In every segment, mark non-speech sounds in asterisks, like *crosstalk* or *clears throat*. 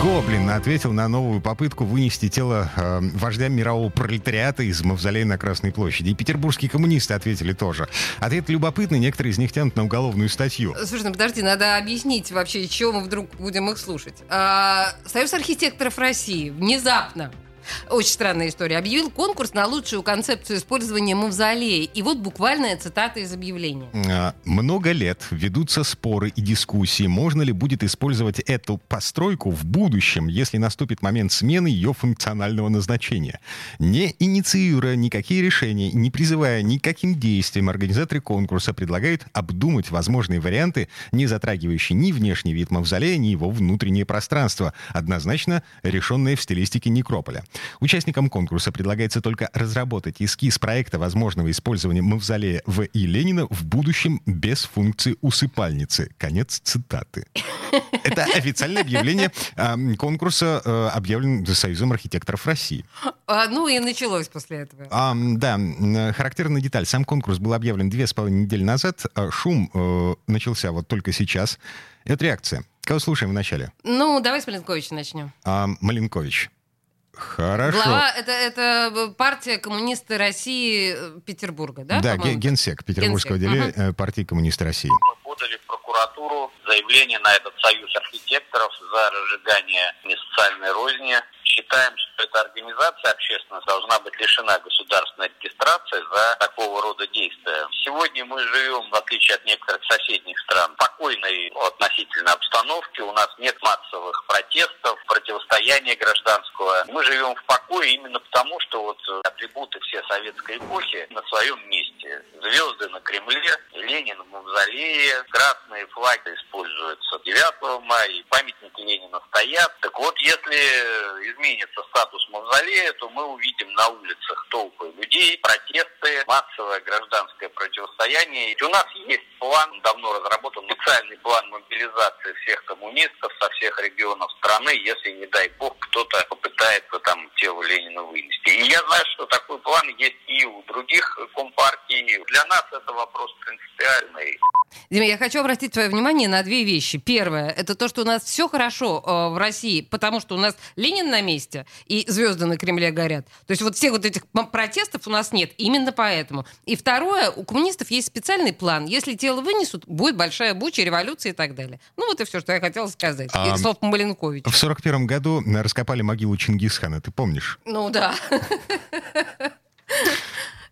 Гоблин ответил на новую попытку вынести тело э, вождя мирового пролетариата из мавзолея на Красной площади. И петербургские коммунисты ответили тоже. Ответ любопытный, некоторые из них тянут на уголовную статью. Слушай, ну подожди, надо объяснить вообще, чего мы вдруг будем их слушать. А, Союз архитекторов России внезапно очень странная история. Объявил конкурс на лучшую концепцию использования мавзолея. И вот буквальная цитата из объявления. А, Много лет ведутся споры и дискуссии, можно ли будет использовать эту постройку в будущем, если наступит момент смены ее функционального назначения. Не инициируя никакие решения, не призывая никаким действиям, организаторы конкурса предлагают обдумать возможные варианты, не затрагивающие ни внешний вид мавзолея, ни его внутреннее пространство, однозначно решенные в стилистике некрополя. Участникам конкурса предлагается только разработать эскиз проекта возможного использования мавзолея В. И. Ленина в будущем без функции усыпальницы. Конец цитаты. *laughs* Это официальное объявление а, конкурса, э, объявлен Союзом архитекторов России. А, ну и началось после этого. А, да, характерная деталь. Сам конкурс был объявлен две с половиной недели назад. А Шум э, начался вот только сейчас. Это реакция. Кого слушаем вначале? Ну, давай с Маленковича начнем. А, Маленкович. Хорошо. Глава, это, это партия коммунисты России э, Петербурга, да? Да, по-моему? генсек Петербургского Генсек, отделения э, партии коммунисты России. мы подали в прокуратуру заявление на этот союз архитекторов за разжигание несоциальной розни. Считаем, что эта организация общественная должна быть лишена государственной регистрации за такого рода действия. Сегодня мы живем, в отличие от некоторых соседних стран, спокойной относительно обстановке. У нас нет массовых протестов, противостояния гражданского. Мы живем в покое именно потому, что вот атрибуты все советской эпохи на своем месте. Звезды на Кремле, Ленин в мавзолее, красные флаги используются 9 мая, и памятники Ленина стоят. Так вот, если изменится статус мавзолея, то мы увидим на улицах толпы людей, протесты, массовое гражданское противостояние. И у нас есть план, давно разработан специальный план мобилизации всех коммунистов со всех регионов страны, если, не дай бог, кто-то попытается там тело Ленина вынести. И я знаю, что такой план есть и у других компартий. Для нас это вопрос принципиальный. Дима, я хочу обратить твое внимание на две вещи. Первое, это то, что у нас все хорошо э, в России, потому что у нас Ленин на месте и звезды на Кремле горят. То есть вот всех вот этих протестов у нас нет, именно поэтому. И второе, у коммунистов есть специальный план. Если тело вынесут, будет большая буча, революция и так далее. Ну вот и все, что я хотела сказать. А, И слово Маленкович. В сорок первом году раскопали могилу Чингисхана, ты помнишь? Ну да. *laughs*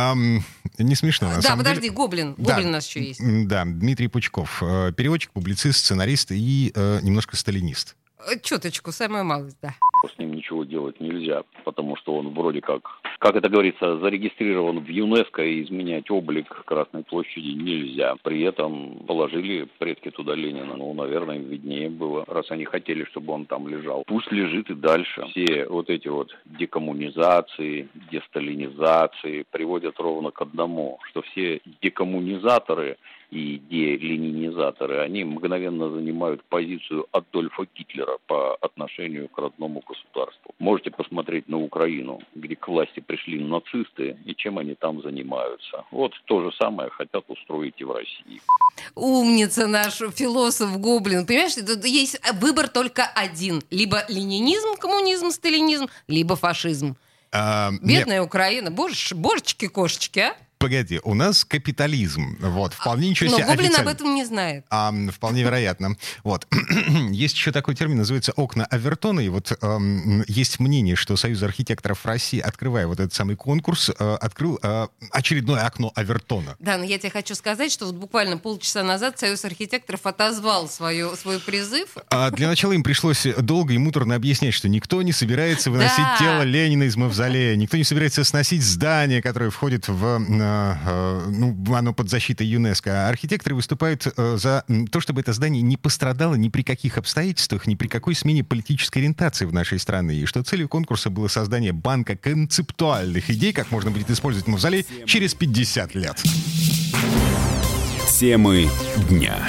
Ам, не смешно, на Да, самом подожди, деле. Гоблин. Да. Гоблин у нас еще есть. Да, Дмитрий Пучков, э, переводчик, публицист, сценарист и э, немножко сталинист. Э, Чуточку, самую малость, да. С ним ничего делать нельзя, потому что он вроде как, как это говорится, зарегистрирован в ЮНЕСКО и изменять облик Красной площади нельзя. При этом положили предки туда Ленина. Ну, наверное, виднее было, раз они хотели, чтобы он там лежал. Пусть лежит и дальше. Все вот эти вот декоммунизации, десталинизации приводят ровно к одному, что все декоммунизаторы и деленинизаторы, они мгновенно занимают позицию Адольфа Гитлера по отношению к родному государству. Можете посмотреть на Украину, где к власти пришли нацисты, и чем они там занимаются. Вот то же самое хотят устроить и в России. Умница наш философ Гоблин. Понимаешь, тут есть выбор только один. Либо ленинизм, коммунизм, сталинизм, либо фашизм. А, нет, Бедная Украина. Боже, божечки-кошечки, а? Погоди, у нас капитализм. Вот, вполне ничего Но себе Гоблин об этом не знает. А, вполне вероятно. Вот. *clears throat* Есть еще такой термин, называется окна Авертона. И вот эм, есть мнение, что Союз архитекторов России, открывая вот этот самый конкурс, э, открыл э, очередное окно Авертона. Да, но я тебе хочу сказать, что вот буквально полчаса назад Союз архитекторов отозвал свою, свой призыв. А для начала им пришлось долго и муторно объяснять, что никто не собирается выносить Да. тело Ленина из мавзолея, никто не собирается сносить здание, которое входит в... э, ну, оно под защитой ЮНЕСКО. А архитекторы выступают э, за то, чтобы это здание не пострадало ни при каких обстоятельствах, ни при какой смене политической ориентации в нашей стране. И что целью конкурса было создание банка концептуальных идей, как можно будет использовать мавзолей через 50 лет. Темы дня.